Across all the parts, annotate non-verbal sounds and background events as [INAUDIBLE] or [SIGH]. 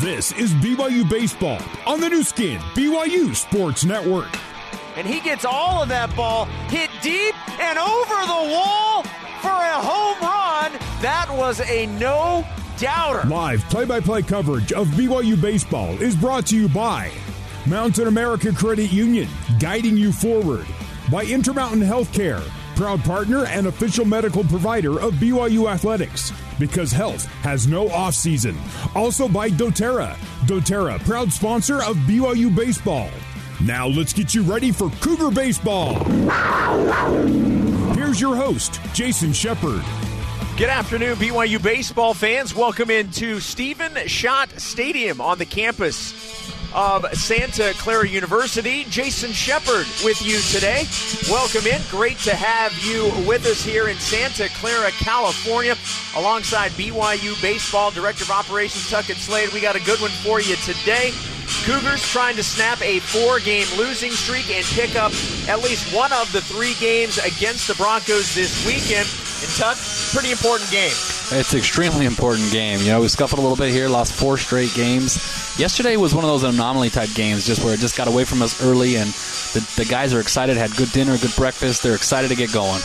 This is BYU Baseball on the Nu Skin, BYU Sports Network. And he gets all of that ball hit deep and over the wall for a home run. That was a no doubter. Live play by play coverage of BYU Baseball is brought to you by Mountain America Credit Union, guiding you forward, by Intermountain Healthcare, proud partner and official medical provider of BYU Athletics because health has no off season. Also by doTERRA. doTERRA, proud sponsor of BYU Baseball. Now let's get you ready for Cougar Baseball. Here's your host, Jason Shepard. Good afternoon, BYU baseball fans. Welcome into Stephen Schott Stadium on the campus of Santa Clara University. Jason Shepard with you today. Welcome in. Great to have you with us here in Santa Clara, California, alongside BYU Baseball Director of Operations Tuckett Slade. We got a good one for you today. Cougars trying to snap a four game losing streak and pick up at least one of the three games against the Broncos this weekend. And Tuck, pretty important game. It's an extremely important game. You know, we scuffled a little bit here, lost four straight games. Yesterday was one of those anomaly type games, just where it just got away from us early, and the, the guys are excited, had good dinner, good breakfast. They're excited to get going.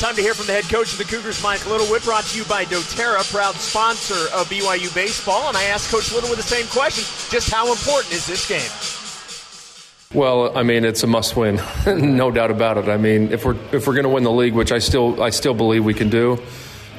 Time to hear from the head coach of the Cougars, Mike Littlewood, brought to you by doTERRA, proud sponsor of BYU Baseball. And I asked Coach Littlewood the same question just how important is this game? Well, I mean, it's a must-win, [LAUGHS] no doubt about it. I mean, if we're if we're going to win the league, which I still I still believe we can do,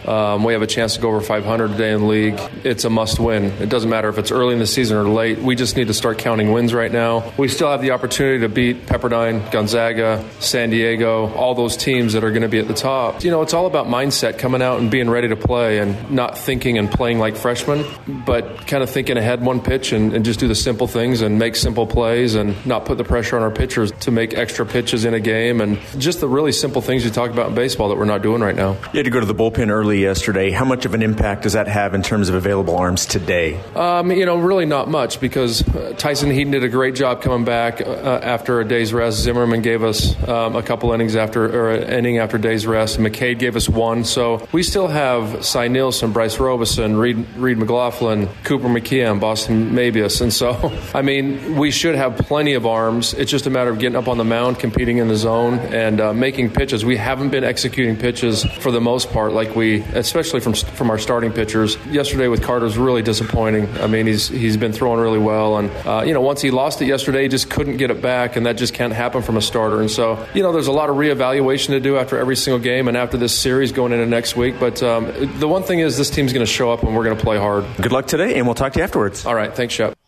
um, we have a chance to go over 500 today in the league. It's a must win. It doesn't matter if it's early in the season or late. We just need to start counting wins right now. We still have the opportunity to beat Pepperdine, Gonzaga, San Diego, all those teams that are going to be at the top. You know, it's all about mindset coming out and being ready to play and not thinking and playing like freshmen, but kind of thinking ahead one pitch and, and just do the simple things and make simple plays and not put the pressure on our pitchers to make extra pitches in a game and just the really simple things you talk about in baseball that we're not doing right now. You had to go to the bullpen early yesterday. How much of an impact does that have in terms of available arms today? Um, you know, really not much because uh, Tyson Heaton did a great job coming back uh, after a day's rest. Zimmerman gave us um, a couple innings after, or an inning after day's rest. McCade gave us one. So we still have Cy Nielsen, Bryce Robeson, Reed, Reed McLaughlin, Cooper McKeon, Boston Mabius. And so, [LAUGHS] I mean, we should have plenty of arms. It's just a matter of getting up on the mound, competing in the zone, and uh, making pitches. We haven't been executing pitches for the most part like we especially from from our starting pitchers. Yesterday with Carter was really disappointing. I mean, he's he's been throwing really well, and uh, you know once he lost it yesterday, he just couldn't get it back, and that just can't happen from a starter. And so you know there's a lot of reevaluation to do after every single game and after this series going into next week. But um, the one thing is this team's going to show up and we're going to play hard. Good luck today, and we'll talk to you afterwards. All right, thanks, Shep.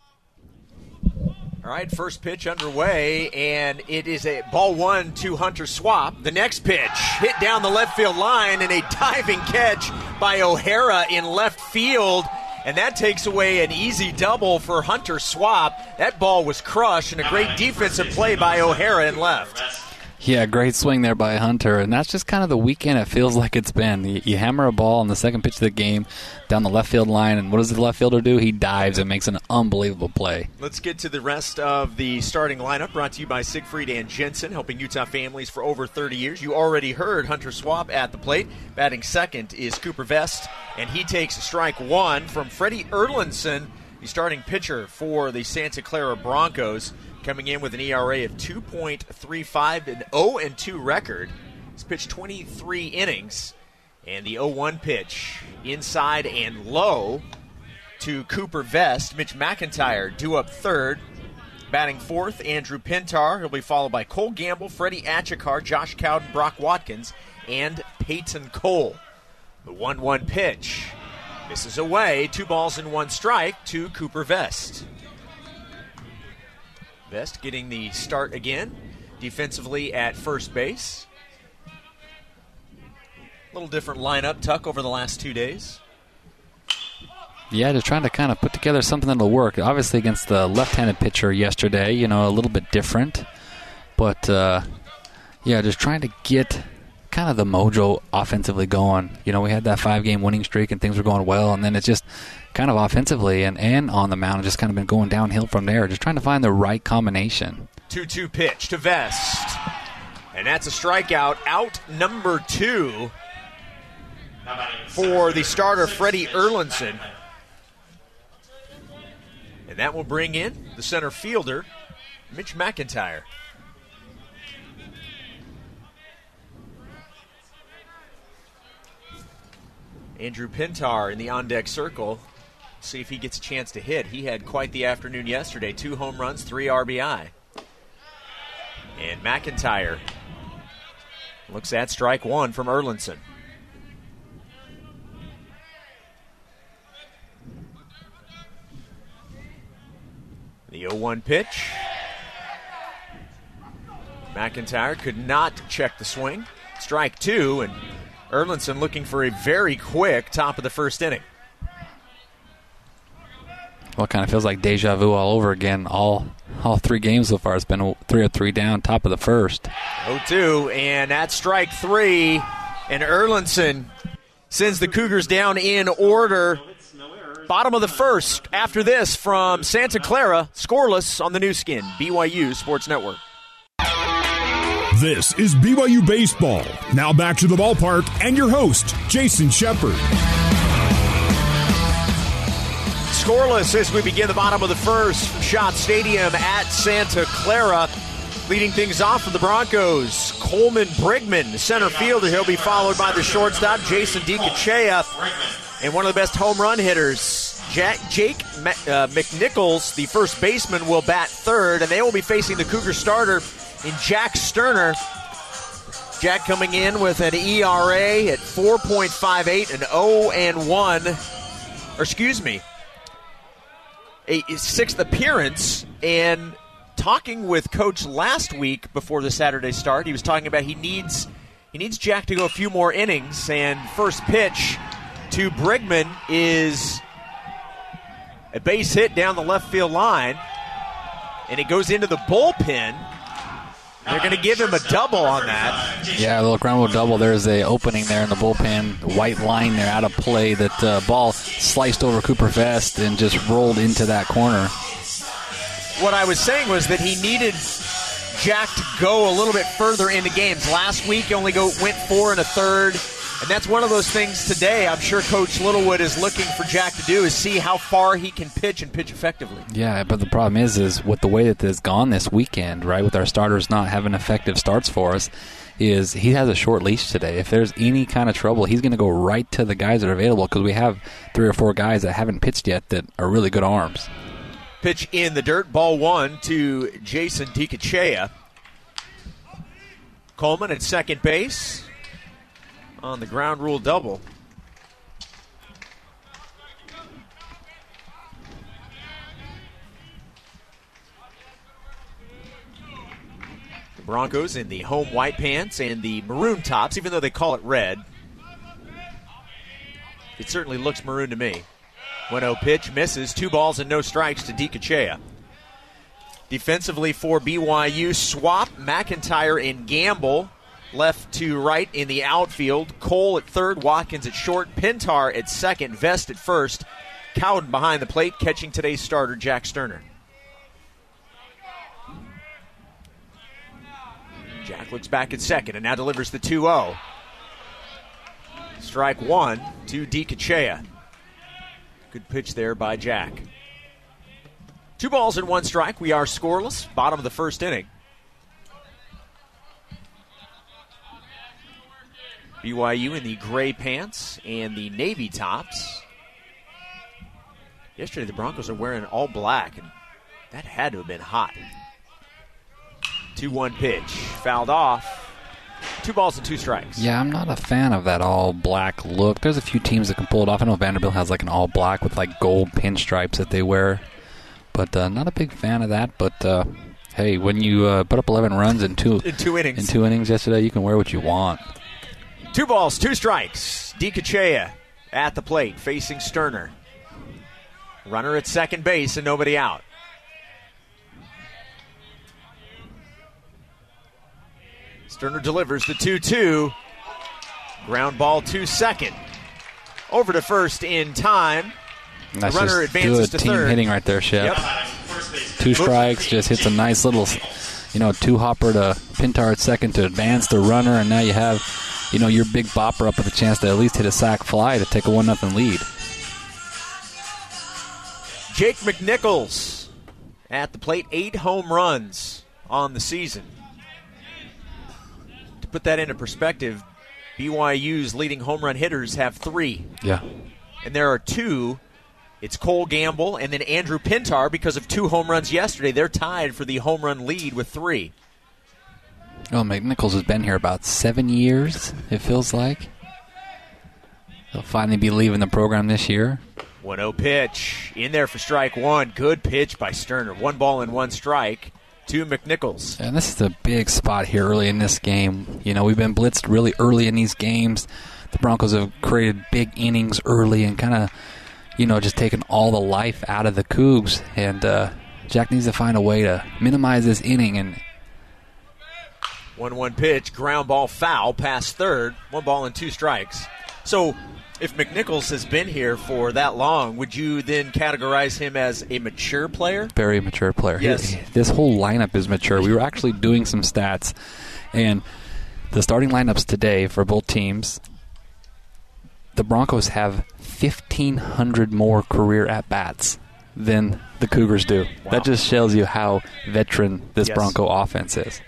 All right, first pitch underway, and it is a ball one to Hunter Swap. The next pitch hit down the left field line, and a diving catch by O'Hara in left field. And that takes away an easy double for Hunter Swap. That ball was crushed, and a great defensive play by O'Hara in left. Yeah, great swing there by Hunter, and that's just kind of the weekend it feels [LAUGHS] like it's been. You, you, hammer a ball on the second pitch of the game down the left field line, and what does the left fielder do? He dives and makes an unbelievable play. Let's get to the rest of the starting lineup brought to you by Siegfried and Jensen, helping Utah families for over 30 years. You already heard Hunter Swap at the plate. Batting second is Cooper Vest, and he takes strike one from Freddie Erlinson, the starting pitcher for the Santa Clara Broncos coming in with an ERA of 2.35 and 0 and 2 record. He's pitched 23 innings, and the 0-1 pitch inside and low to Cooper Vest. Mitch McIntyre due up third. Batting fourth, Andrew Pintar. He'll be followed by Cole Gamble, Freddie Achikar, Josh Cowden, Brock Watkins, and Peyton Cole. The 1 1 pitch misses away. Two balls and one strike to Cooper Vest. Getting the start again defensively at first base. A little different lineup, Tuck, over the last two days. Yeah, just trying to kind of put together something that'll work. Obviously, against the left-handed pitcher yesterday, you know, a little bit different, but uh, yeah, just trying to get kind of the mojo offensively going. You know, we had that five-game winning streak and things were going well, and then it's just kind of offensively and, and on the mound, just kind of been going downhill from there. Just trying to find the right combination. 2 2 pitch to Vest. And that's a strikeout. Out number two for the starter, Freddie Erlinson. And that will bring in the center fielder, Mitch McIntyre. Andrew Pintar in the on deck circle. See if he gets a chance to hit. He had quite the afternoon yesterday two home runs, three RBI. And McIntyre looks at strike one from Erlinson. The 0 1 pitch. McIntyre could not check the swing. Strike two, and Erlinson looking for a very quick top of the first inning. Well, it kind of feels like deja vu all over again. All all three games so far, it's been three or three down, top of the first. 0-2, and that's strike three. And Erlinson sends the Cougars down in order. Bottom of the first. After this, from Santa Clara, scoreless on the Nu Skin, BYU Sports Network. This is BYU Baseball. Now back to the ballpark and your host, Jason Shepard. Scoreless as we begin the bottom of the first from Schott Stadium at Santa Clara. Leading things off for the Broncos, Coleman Brigman, center fielder. He'll be followed by the shortstop, Jason DiCachea, and one of the best home run hitters, Jack, Jake uh, McNichols, the first baseman, will bat third, and they will be facing the Cougar starter in Jack Sterner. Jack coming in with an ERA at 4.58, an 0 and 1, or excuse me, a sixth appearance. And talking with Coach last week before the Saturday start, he was talking about he needs he needs Jack to go a few more innings. And first pitch to Brigman is a base hit down the left field line, and it goes into the bullpen. They're going to give him a double on that. Yeah, a little ground rule double. There's a opening there in the bullpen, white line there out of play. That uh, ball sliced over Cooper Vest and just rolled into that corner. What I was saying was that he needed Jack to go a little bit further into games. Last week, he only go went four and a third. And that's one of those things today. I'm sure Coach Littlewood is looking for Jack to do is see how far he can pitch and pitch effectively. Yeah, but the problem is, is with the way that this has gone this weekend, right? With our starters not having effective starts for us, is he has a short leash today. If there's any kind of trouble, he's going to go right to the guys that are available because we have three or four guys that haven't pitched yet that are really good arms. Pitch in the dirt, ball one to Jason DiCachea. Coleman at second base on the ground rule double. The Broncos in the home white pants and the maroon tops, even though they call it red. It certainly looks maroon to me. 1 0 pitch misses. Two balls and no strikes to DiCachea. Defensively for BYU, Swap, McIntyre, and Gamble left to right in the outfield. Cole at third, Watkins at short, Pintar at second, Vest at first, Cowden behind the plate, catching today's starter, Jack Sterner. Jack looks back at second and now delivers the 2 0. Strike one to DiCachea. Good pitch there by Jack. Two balls and one strike. We are scoreless. Bottom of the first inning. BYU in the gray pants and the navy tops. Yesterday, the Broncos are wearing all black, and that had to have been hot. 2 1 pitch. Fouled off. Two balls and two strikes. Yeah, I'm not a fan of that all black look. There's a few teams that can pull it off. I know Vanderbilt has like an all black with like gold pinstripes that they wear, but uh, not a big fan of that. But uh, hey, when you uh, put up 11 runs in two in two innings in two innings yesterday, you can wear what you want. Two balls, two strikes. DiCachea at the plate, facing Sterner. Runner at second base and nobody out. Sterner delivers the 2 2. Ground ball to second. Over to first in time. That's the runner advances good to team third. hitting right there, Shep. Yep. Two strikes, just hits a nice little, you know, two hopper to Pintar at second to advance the runner, and now you have, you know, your big bopper up with a chance to at least hit a sack fly to take a one nothing lead. Jake McNichols at the plate, eight home runs on the season. To put that into perspective, BYU's leading home run hitters have three. Yeah. And there are two. It's Cole Gamble and then Andrew Pintar because of two home runs yesterday. They're tied for the home run lead with three. Oh, McNichols has been here about seven years, it feels like. He'll finally be leaving the program this year. 1 0 pitch. In there for strike one. Good pitch by Sterner. One ball and one strike to McNichols. And this is a big spot here early in this game. You know, we've been blitzed really early in these games. The Broncos have created big innings early and kind of, you know, just taken all the life out of the Cougs. And uh, Jack needs to find a way to minimize this inning. And 1 1 pitch. Ground ball foul past third. One ball and two strikes. So if McNichols has been here for that long, would you then categorize him as a mature player? Very mature player. Yes. This whole lineup is mature. We were actually doing some stats, and the starting lineups today for both teams, the Broncos have 1,500 more career at bats than the Cougars do. Wow. That just shows you how veteran this Yes. Bronco offense is.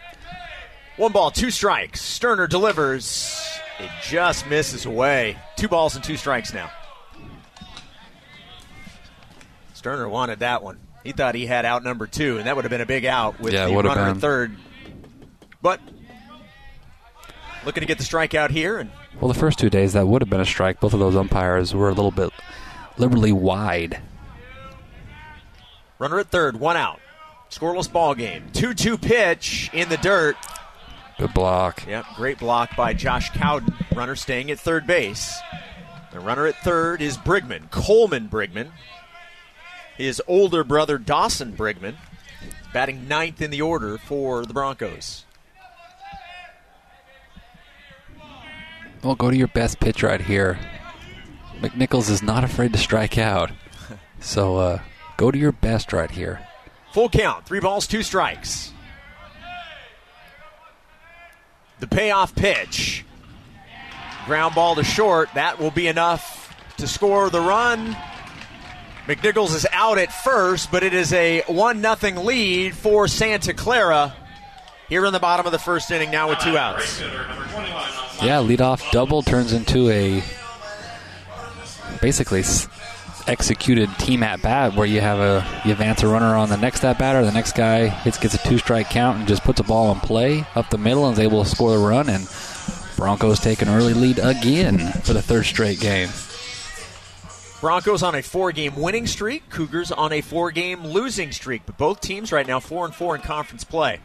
One ball, two strikes. Sterner delivers. It just misses away. Two balls and two strikes now. Sterner wanted that one. He thought he had out number two, and that would have been a big out with Yeah, the runner been. at third. But looking to get the strikeout here, and Well, the first two days, that would have been a strike. Both of those umpires were a little bit liberally wide. runner at third, one out. Scoreless ball game. 2 2 pitch in the dirt. Good block. Yep, great block by Josh Cowden. Runner staying at third base. The runner at third is Brigman, Coleman Brigman. His older brother Dawson Brigman, batting ninth in the order for the Broncos. Well, go to your best pitch right here. McNichols is not afraid to strike out. [LAUGHS] So uh, go to your best right here. Full count, three balls, two strikes. The payoff pitch. Ground ball to short. That will be enough to score the run. McNichols is out at first, but it is a 1 0 lead for Santa Clara here in the bottom of the first inning now with two outs. Yeah, leadoff double turns into a basically executed team at bat where you have a you advance a runner on the next at batter, the next guy hits gets a two strike count and just puts a ball in play up the middle and is able to score the run and Broncos take an early lead again for the third straight game. Broncos on a four game winning streak, Cougars on a four game losing streak, but both teams right now 4 and 4 in conference play.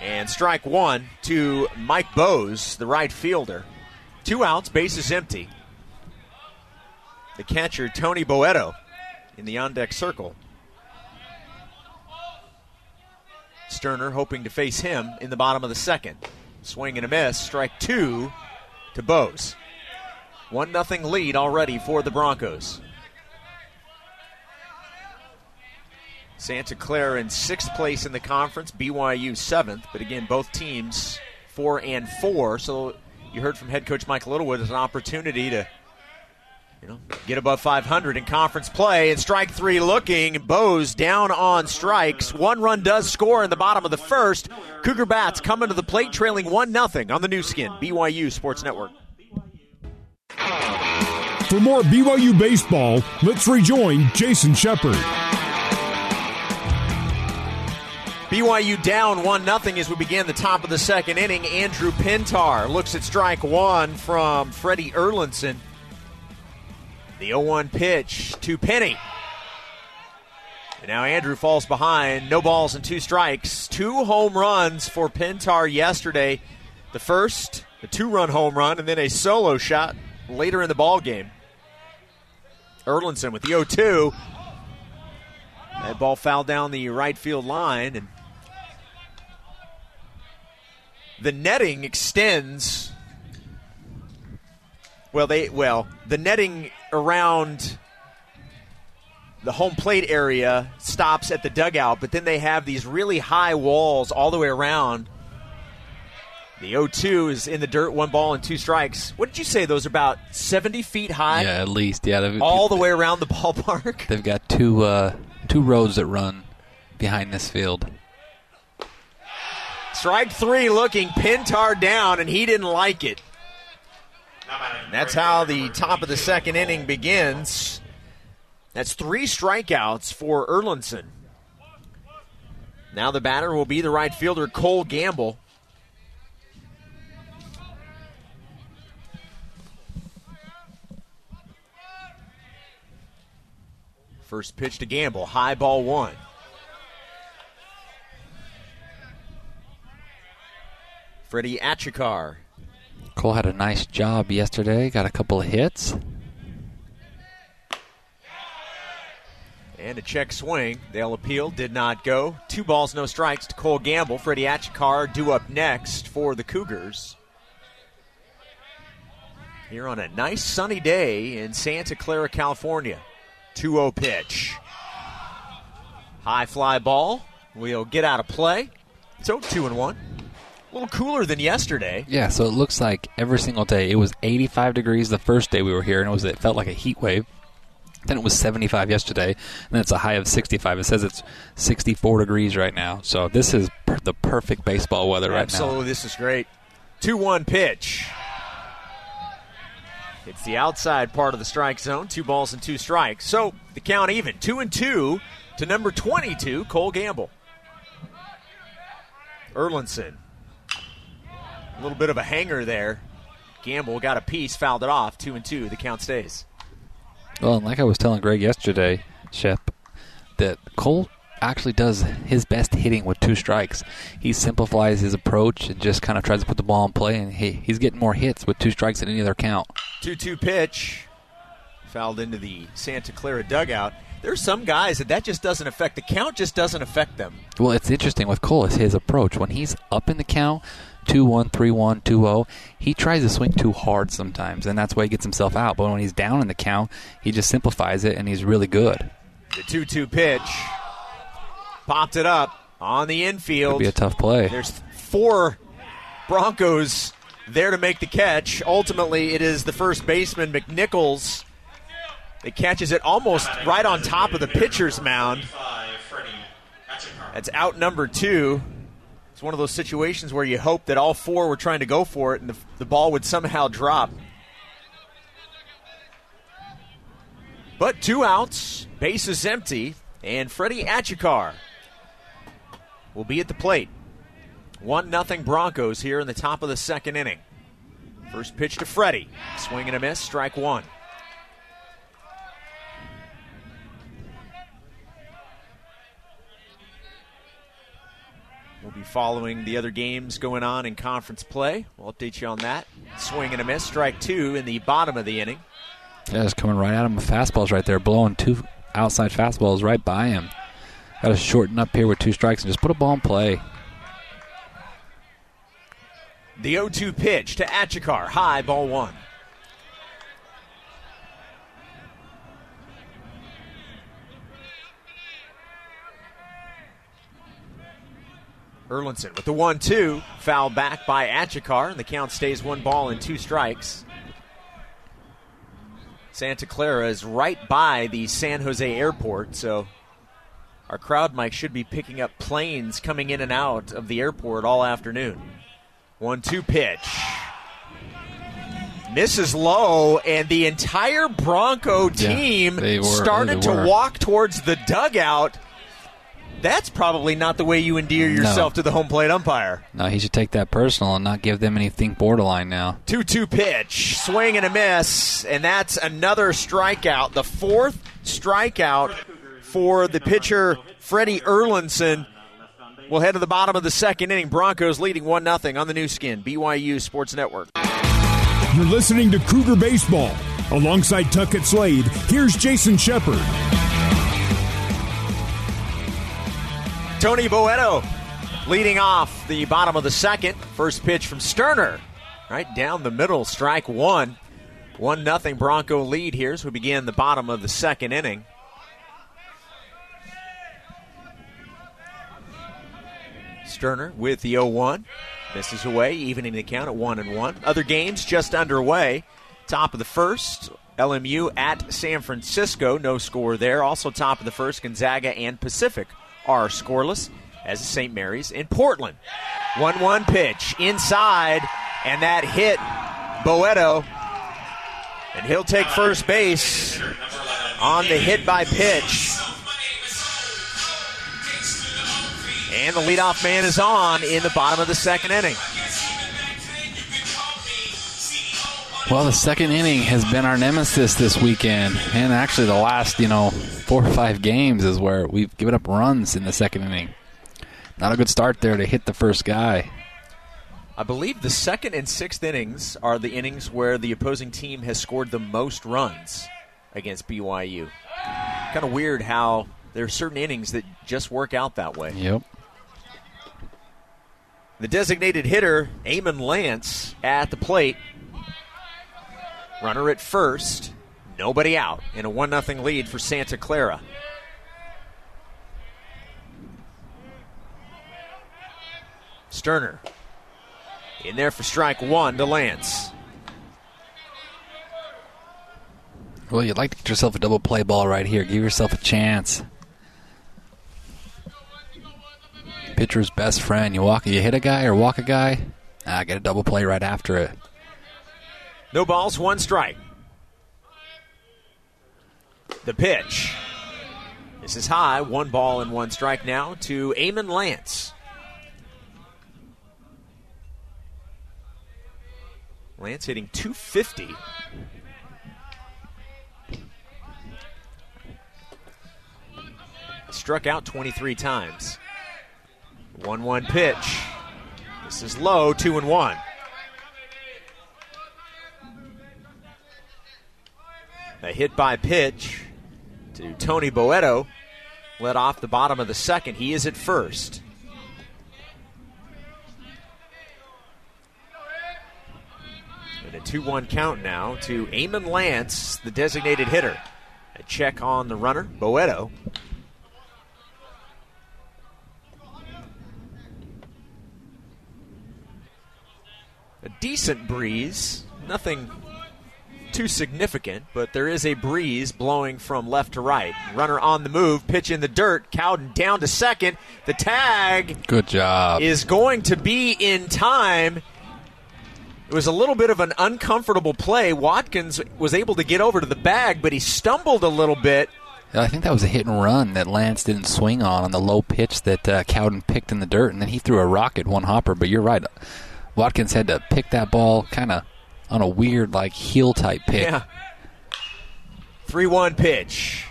And strike one to Mike Bose, the right fielder. Two outs, bases empty. The catcher, Tony Boeto, in the on deck circle. Sterner hoping to face him in the bottom of the second. Swing and a miss, strike two to Bose. 1 0 lead already for the Broncos. Santa Clara in sixth place in the conference, BYU seventh, but again, both teams four and four. So you heard from head coach Mike Littlewood as an opportunity to, you know, get above 500 in conference play. And strike three looking. Bose down on strikes. One run does score in the bottom of the first. Cougar Bats coming to the plate, trailing 1 0 on the Nu Skin, BYU Sports Network. For more BYU baseball, let's rejoin Jason Shepard. BYU down 1 0 as we begin the top of the second inning. Andrew Pintar looks at strike one from Freddie Erlinson. The 0 1 pitch to Penny. And now Andrew falls behind. No balls and two strikes. Two home runs for Pintar yesterday. The first, a two run home run, and then a solo shot later in the ball game. Erlinson with the 0 2. That ball fouled down the right field line, and the netting extends. Well, they well the netting around the home plate area stops at the dugout, but then they have these really high walls all the way around The 0 2 is in the dirt, one ball and two strikes. What did you say? Those are about 70 feet high? Yeah, at least. Yeah, All the way around the [LAUGHS] ballpark? They've got two uh, two roads that run behind this field. Strike three looking Pintar down, and he didn't like it. And that's how the top of the second inning begins. That's three strikeouts for Erlinson. Now the batter will be the right fielder, Cole Gamble. First pitch to Gamble, high ball one. Freddie Achikar Cole had a nice job yesterday. Got a couple of hits. And a check swing. They'll appeal. Did not go. Two balls, no strikes to Cole Gamble. Freddie Achikar due up next for the Cougars. Here on a nice sunny day in Santa Clara, California. 2 0 pitch. High fly ball. We'll get out of play. So 2 and 1. A little cooler than yesterday. Yeah, so it looks like every single day it was 85 degrees the first day we were here, and it was it felt like a heat wave. Then it was 75 yesterday, and then it's a high of 65. It says it's 64 degrees right now. So this is per- the perfect baseball weather right now. Absolutely, this is great. 2 1 pitch. It's the outside part of the strike zone. Two balls and two strikes. So the count even. 2 and 2 to number 22, Cole Gamble. Erlinson. A little bit of a hanger there. Gamble got a piece, fouled it off. 2 and 2. The count stays. Well, and like I was telling Greg yesterday, Shep, that Cole actually does his best hitting with two strikes. He simplifies his approach and just kind of tries to put the ball in play, and he, he's getting more hits with two strikes than any other count. 2 2 pitch. Fouled into the Santa Clara dugout. There's some guys that that just doesn't affect. The count just doesn't affect them. Well, it's interesting with Cole is his approach. When he's up in the count, 2 1, 3 1, 2 0, he tries to swing too hard sometimes, and that's why he gets himself out. But when he's down in the count, he just simplifies it, and he's really good. The 2 2 pitch. Popped it up on the infield. Could be a tough play. There's four Broncos there to make the catch. Ultimately, it is the first baseman, McNichols, that catches it almost right on top of the pitcher's mound. That's out number two. It's one of those situations where you hope that all four were trying to go for it and the, the ball would somehow drop. But two outs, base is empty, and Freddie Achikar will be at the plate. 1 0 Broncos here in the top of the second inning. First pitch to Freddie. Swing and a miss, strike one. Be following the other games going on in conference play. We'll update you on that. Swing and a miss, strike two in the bottom of the inning. Yeah, just coming right at him with fastballs right there, blowing two outside fastballs right by him. Got to shorten up here with two strikes and just put a ball in play. The 0 2 pitch to Achikar. High, ball one. Erlinson with the 1 2. Foul back by Achikar, and the count stays one ball and two strikes. Santa Clara is right by the San Jose airport, so our crowd, mic should be picking up planes coming in and out of the airport all afternoon. One two pitch. Misses low, and the entire Bronco team they were- started to walk towards the dugout. That's probably not the way you endear yourself to the home plate umpire. No, he should take that personal and not give them anything borderline now. 2 2 pitch, swing and a miss, and that's another strikeout. The fourth strikeout for the pitcher, Freddie Erlinson. We'll head to the bottom of the second inning. Broncos leading 1 0 on the Nu Skin, BYU Sports Network. You're listening to Cougar Baseball. Alongside Tuckett Slade, here's Jason Shepard. Tony Boeto leading off the bottom of the second. First pitch from Sterner, right down the middle, strike one. 1 0 Bronco lead here as we begin the bottom of the second inning. Sterner with the 0 1. misses away, evening the count at one and one. Other games just underway. Top of the first, LMU at San Francisco, no score there. Also top of the first, Gonzaga and Pacific are scoreless as St. Mary's in Portland. 1 1 pitch inside, and that hit Boeto. And he'll take first base on the hit by pitch. And the leadoff man is on in the bottom of the second inning. Well, the second inning has been our nemesis this weekend, and actually the last, you know, four or five games is where we've given up runs in the second inning. Not a good start there to hit the first guy. I believe the second and sixth innings are the innings where the opposing team has scored the most runs against BYU. Kind of weird how there are certain innings that just work out that way. Yep. The designated hitter, Eamon Lance, at the plate. Runner at first, nobody out, in a 1 0 lead for Santa Clara. Sterner in there for strike one to Lance. Well, you'd like to get yourself a double play ball right here. Give yourself a chance. Pitcher's best friend. You walk, you hit a guy or walk a guy. Ah, get a double play right after it. No balls, one strike. The pitch. This is high. One ball and one strike now to Eamon Lance. Lance hitting 250. Struck out 23 times. 1 1 pitch. This is low, 2 and 1. A hit by pitch to Tony Boeto. Led off the bottom of the second. He is at first. And a 2 1 count now to Eamon Lance, the designated hitter. A check on the runner, Boeto. A decent breeze. Nothing too significant, but there is a breeze blowing from left to right. Runner on the move, pitch in the dirt. Cowden down to second. The tag. Good job. Is going to be in time. It was a little bit of an uncomfortable play. Watkins was able to get over to the bag, but he stumbled a little bit. I think that was a hit and run that Lance didn't swing on on the low pitch that uh, Cowden picked in the dirt, and then he threw a rocket one hopper. But you're right, Watkins had to pick that ball kind of on a weird like heel type pick. Yeah. Three one pitch.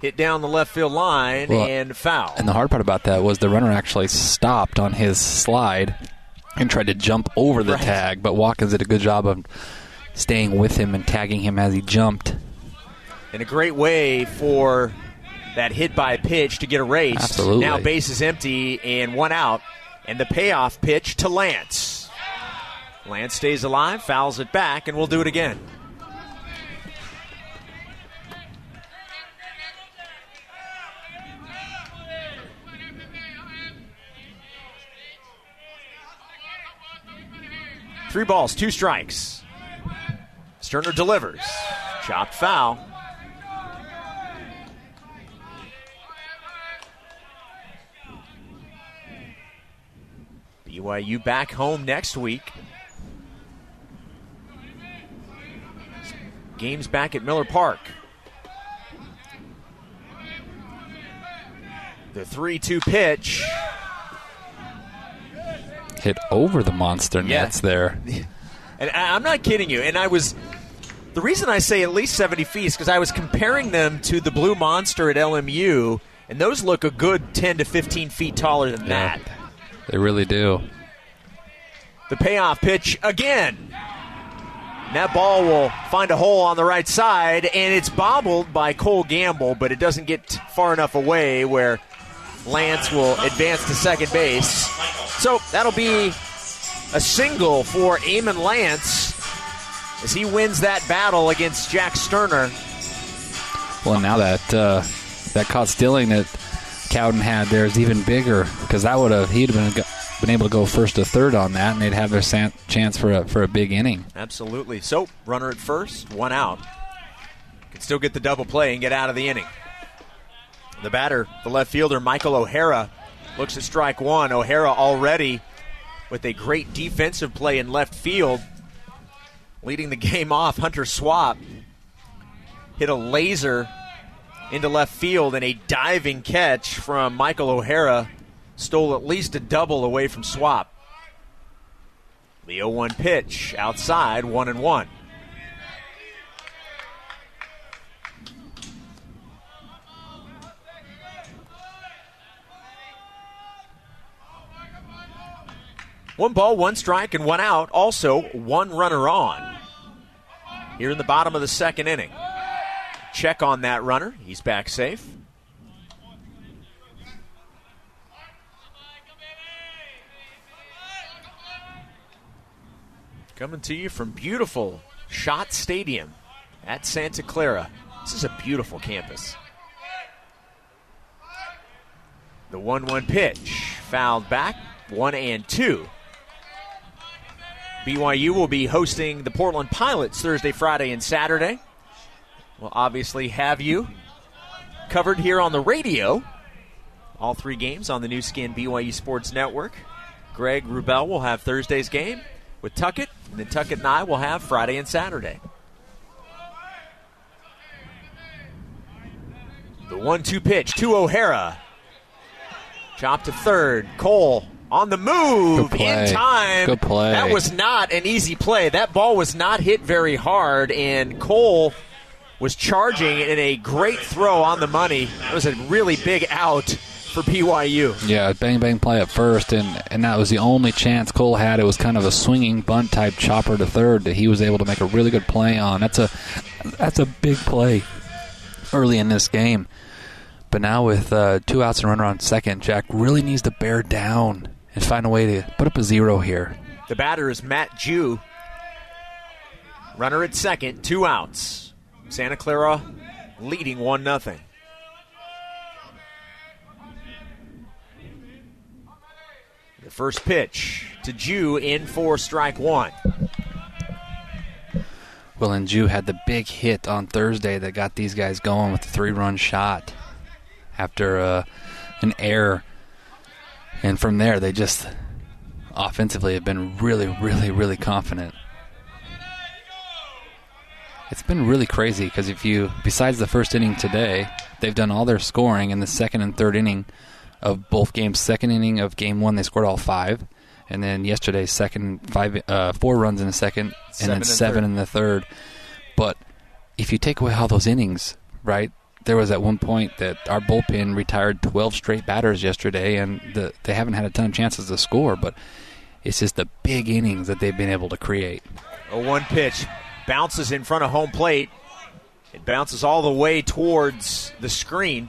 Hit down the left field line well, and foul. And the hard part about that was the runner actually stopped on his slide and tried to jump over the right. tag, but Watkins did a good job of staying with him and tagging him as he jumped. And a great way for that hit by pitch to get erased. Absolutely. Now base is empty and one out. And the payoff pitch to Lance. Lance stays alive, fouls it back, and we'll do it again. Three balls, two strikes. Sterner delivers. Chopped foul. BYU back home next week. Games back at Miller Park. The 3 2 pitch. Hit over the monster yeah. nets there. [LAUGHS] And I'm not kidding you. And I was. The reason I say at least 70 feet is because I was comparing them to the Blue Monster at LMU, and those look a good 10 to 15 feet taller than yeah, that. They really do. The payoff pitch again. That ball will find a hole on the right side, and it's bobbled by Cole Gamble, but it doesn't get far enough away where Lance will advance to second base. So that'll be a single for Eamon Lance as he wins that battle against Jack Sterner. Well, now that uh, that caught stealing that Cowden had there is even bigger because that would have he'd have been been able to go first to third on that, and they'd have their san- chance for a, for a big inning. Absolutely. So, runner at first, one out. Can still get the double play and get out of the inning. The batter, the left fielder, Michael O'Hara, looks at strike one. O'Hara already with a great defensive play in left field, leading the game off. Hunter Swap hit a laser into left field, and a diving catch from Michael O'Hara stole at least a double away from Swap. The 0 1 pitch outside, 1 and 1. One ball, one strike, and one out. Also, one runner on. Here in the bottom of the second inning. Check on that runner. He's back safe. Coming to you from beautiful Schott Stadium at Santa Clara. This is a beautiful campus. The 1 1 pitch fouled back, 1 and 2. BYU will be hosting the Portland Pilots Thursday, Friday, and Saturday. We'll obviously have you covered here on the radio. All three games on the Nu Skin BYU Sports Network. Greg Rubel will have Thursday's game with Tuckett, and then Tuckett and I will have Friday and Saturday. The one two pitch to O'Hara. Chop to third. Cole on the move in time. Good play. That was not an easy play. That ball was not hit very hard, and Cole was charging in a great throw on the money. It was a really big out for BYU. Yeah, bang bang play at first, and and that was the only chance Cole had. It was kind of a swinging bunt type chopper to third that he was able to make a really good play on. That's a that's a big play early in this game. But now with uh, two outs and runner on second, Jack really needs to bear down and find a way to put up a zero here. The batter is Matt Jew. Runner at second, two outs. Santa Clara leading 1 0. First pitch to Jew in for strike one. Well, and Jew had the big hit on Thursday that got these guys going with the three run shot after uh, an error. And from there, they just offensively have been really, really, really confident. It's been really crazy because if you, besides the first inning today, they've done all their scoring in the second and third inning of both games. Second inning of game one, they scored all five, and then yesterday, second five, uh, four runs in the second, Seven and then seven third. in the third. But if you take away all those innings, right? There was at one point that our bullpen retired 12 straight batters yesterday, and the, they haven't had a ton of chances to score. But it's just the big innings that they've been able to create. A one pitch bounces in front of home plate. It bounces all the way towards the screen.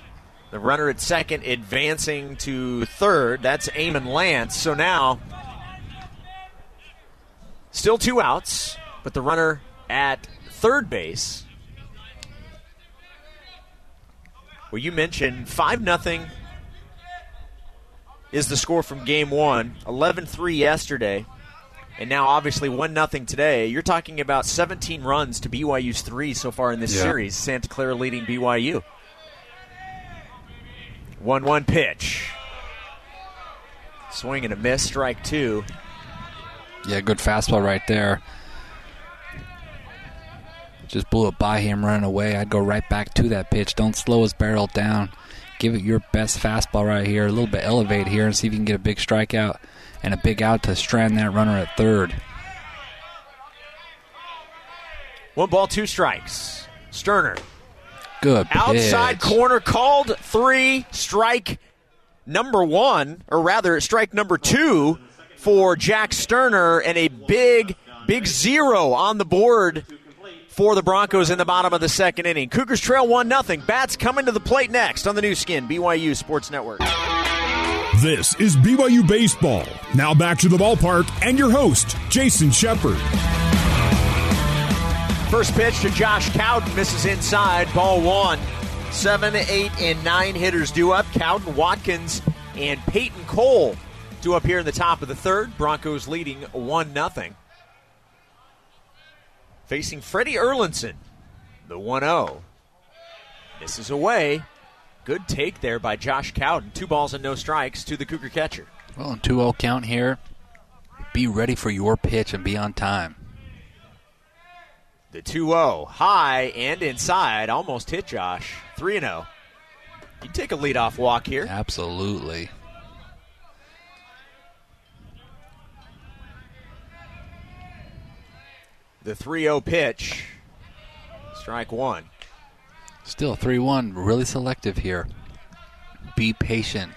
The runner at second advancing to third. That's Eamon Lance. So now, still two outs, but the runner at third base. Well, you mentioned 5 nothing is the score from game one, 11 3 yesterday and now obviously one nothing today. You're talking about 17 runs to BYU's three so far in this Yeah. series. Santa Clara leading BYU. One one pitch. Swing and a miss, strike two. Yeah, good fastball right there. Just blew it by him running away. I'd go right back to that pitch. Don't slow his barrel down. Give it your best fastball right here. A little bit elevate here and see if you can get a big strikeout and a big out to strand that runner at third. One ball, two strikes. Sterner Good outside pitch. corner called three strike number one or rather strike number two for jack sterner and a big big zero on the board for the broncos in the bottom of the second inning cougars trail one nothing bats coming to the plate next on the Nu Skin byu sports network This is BYU Baseball. Now back to the ballpark and your host, Jason Shepard. First pitch to Josh Cowden misses inside, ball one. Seven, eight, and nine hitters due up. Cowden, Watkins, and Peyton Cole Two up here in the top of the third. Broncos leading 1 0. Facing Freddie Erlinson, the 1 0. Misses away. Good take there by Josh Cowden. Two balls and no strikes to the Cougar catcher. Well, 2 0 count here. Be ready for your pitch and be on time. The 2 0, high and inside, almost hit Josh. 3 0. You take a leadoff walk here. Absolutely. The 3 0 pitch. Strike one. Still 3 1, really selective here. Be patient.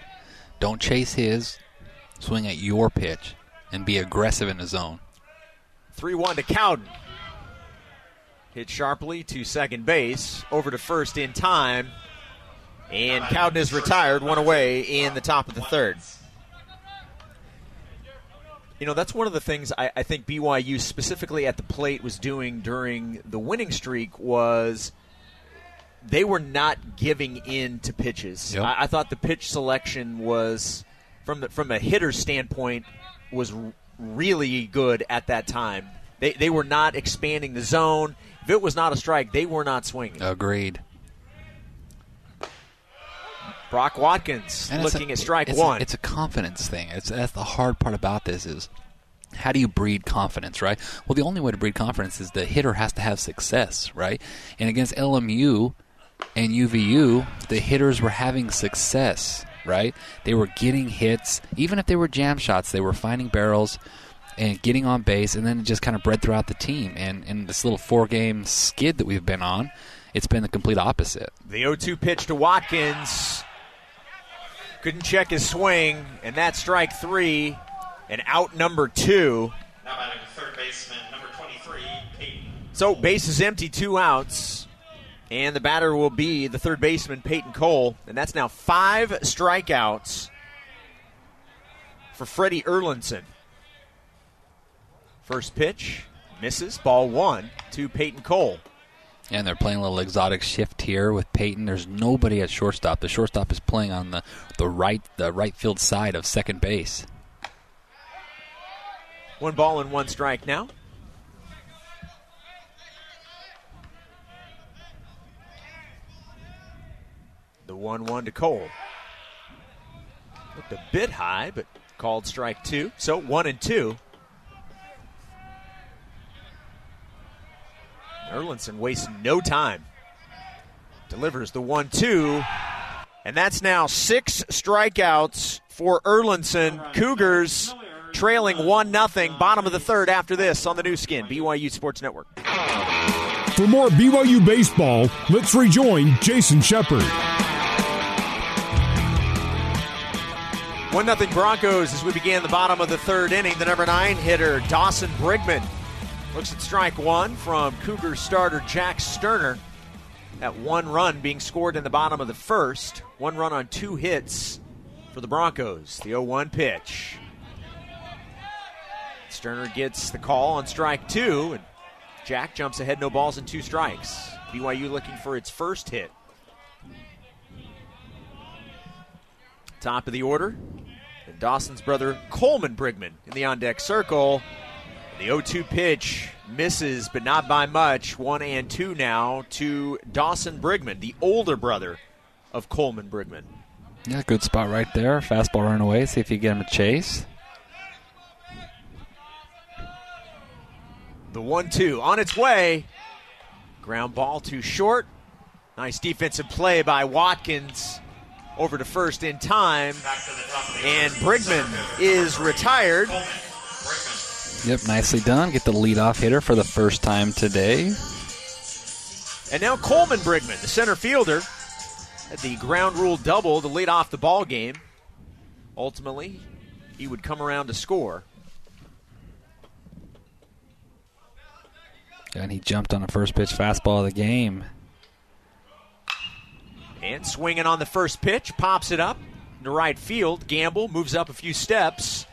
Don't chase his. Swing at your pitch and be aggressive in the zone. 3 1 to Cowden. Hit sharply to second base. Over to first in time. And Cowden is retired, one away in the top of the third. You know, that's one of the things I, I, think BYU specifically at the plate was doing during the winning streak was they were not giving in to pitches. Yep. I, I, thought the pitch selection was from the, from a hitter standpoint was really good at that time. They, they were not expanding the zone. If it was not a strike, they were not swinging. Agreed. Brock Watkins and looking a, at strike it's one. A, it's a confidence thing. It's that's the hard part about this is how do you breed confidence, right? Well, the only way to breed confidence is the hitter has to have success, right? And against LMU and UVU, the hitters were having success, right? They were getting hits, even if they were jam shots. They were finding barrels and getting on base, and then it just kind of bred throughout the team. And in this little four-game skid that we've been on, it's been the complete opposite. The 0-2 pitch to Watkins couldn't check his swing, and that's strike three, and out number two. Now batting third baseman, number 23, Peyton. So base is empty, two outs, and the batter will be the third baseman, Peyton Cole, and that's now five strikeouts for Freddie Erlinson. First pitch, misses, ball one to Peyton Cole. And they're playing a little exotic shift here with Peyton. There's nobody at shortstop. The shortstop is playing on the, the right the right field side of second base. One ball and one strike now. The 1 1 to Cole. Looked a bit high, but called strike two. So 1 and 2. Erlinson wastes no time. Delivers the 1 2. And that's now six strikeouts for Erlinson. Cougars trailing 1 0. Bottom of the third after this on the Nu Skin, BYU Sports Network. For more BYU baseball, let's rejoin Jason Shepard. 1 0 Broncos as we began the bottom of the third inning. The number nine hitter, Dawson Brigman, looks at strike one from Cougar starter Jack Sterner. That one run being scored in the bottom of the first. One run on two hits for the Broncos. The 0 1 pitch. Sterner gets the call on strike two, and Jack jumps ahead, no balls and two strikes. BYU looking for its first hit. Top of the order, and Dawson's brother Coleman Brigman in the on deck circle. The 0 2 pitch misses, but not by much. One and two now to Dawson Brigman, the older brother of Coleman Brigman. Yeah, good spot right there. Fastball run away. See if you get him a chase. The 1 2 on its way. Ground ball too short. Nice defensive play by Watkins over to first in time. And Brigman is retired. Yep, nicely done. Get the leadoff hitter for the first time today. And now Coleman Brigman, the center fielder, had the ground rule double to lead off the ball game. Ultimately, he would come around to score. And he jumped on the first pitch fastball of the game. And swinging on the first pitch, pops it up to right field. Gamble moves up a few steps.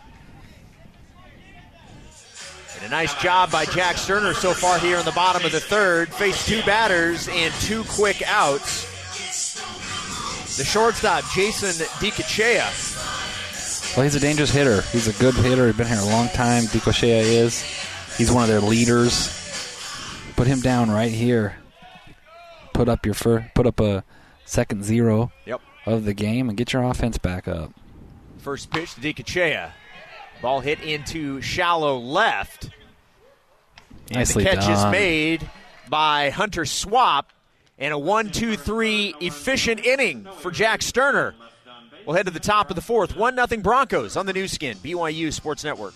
And a nice job by Jack Sterner so far here in the bottom of the third. Faced two batters and two quick outs. The shortstop, Jason Dicochea, Well, he's a dangerous hitter. He's a good hitter. He's been here a long time. Dicochea is. He's one of their leaders. Put him down right here. Put up your fir- put up a second zero Yep. of the game and get your offense back up. First pitch to Dicochea. Ball hit into shallow left. Nicely and the catch is made by Hunter Swap. And a 1 2 3 efficient inning for Jack Sterner. We'll head to the top of the fourth. 1 0 Broncos on the Nu Skin, BYU Sports Network.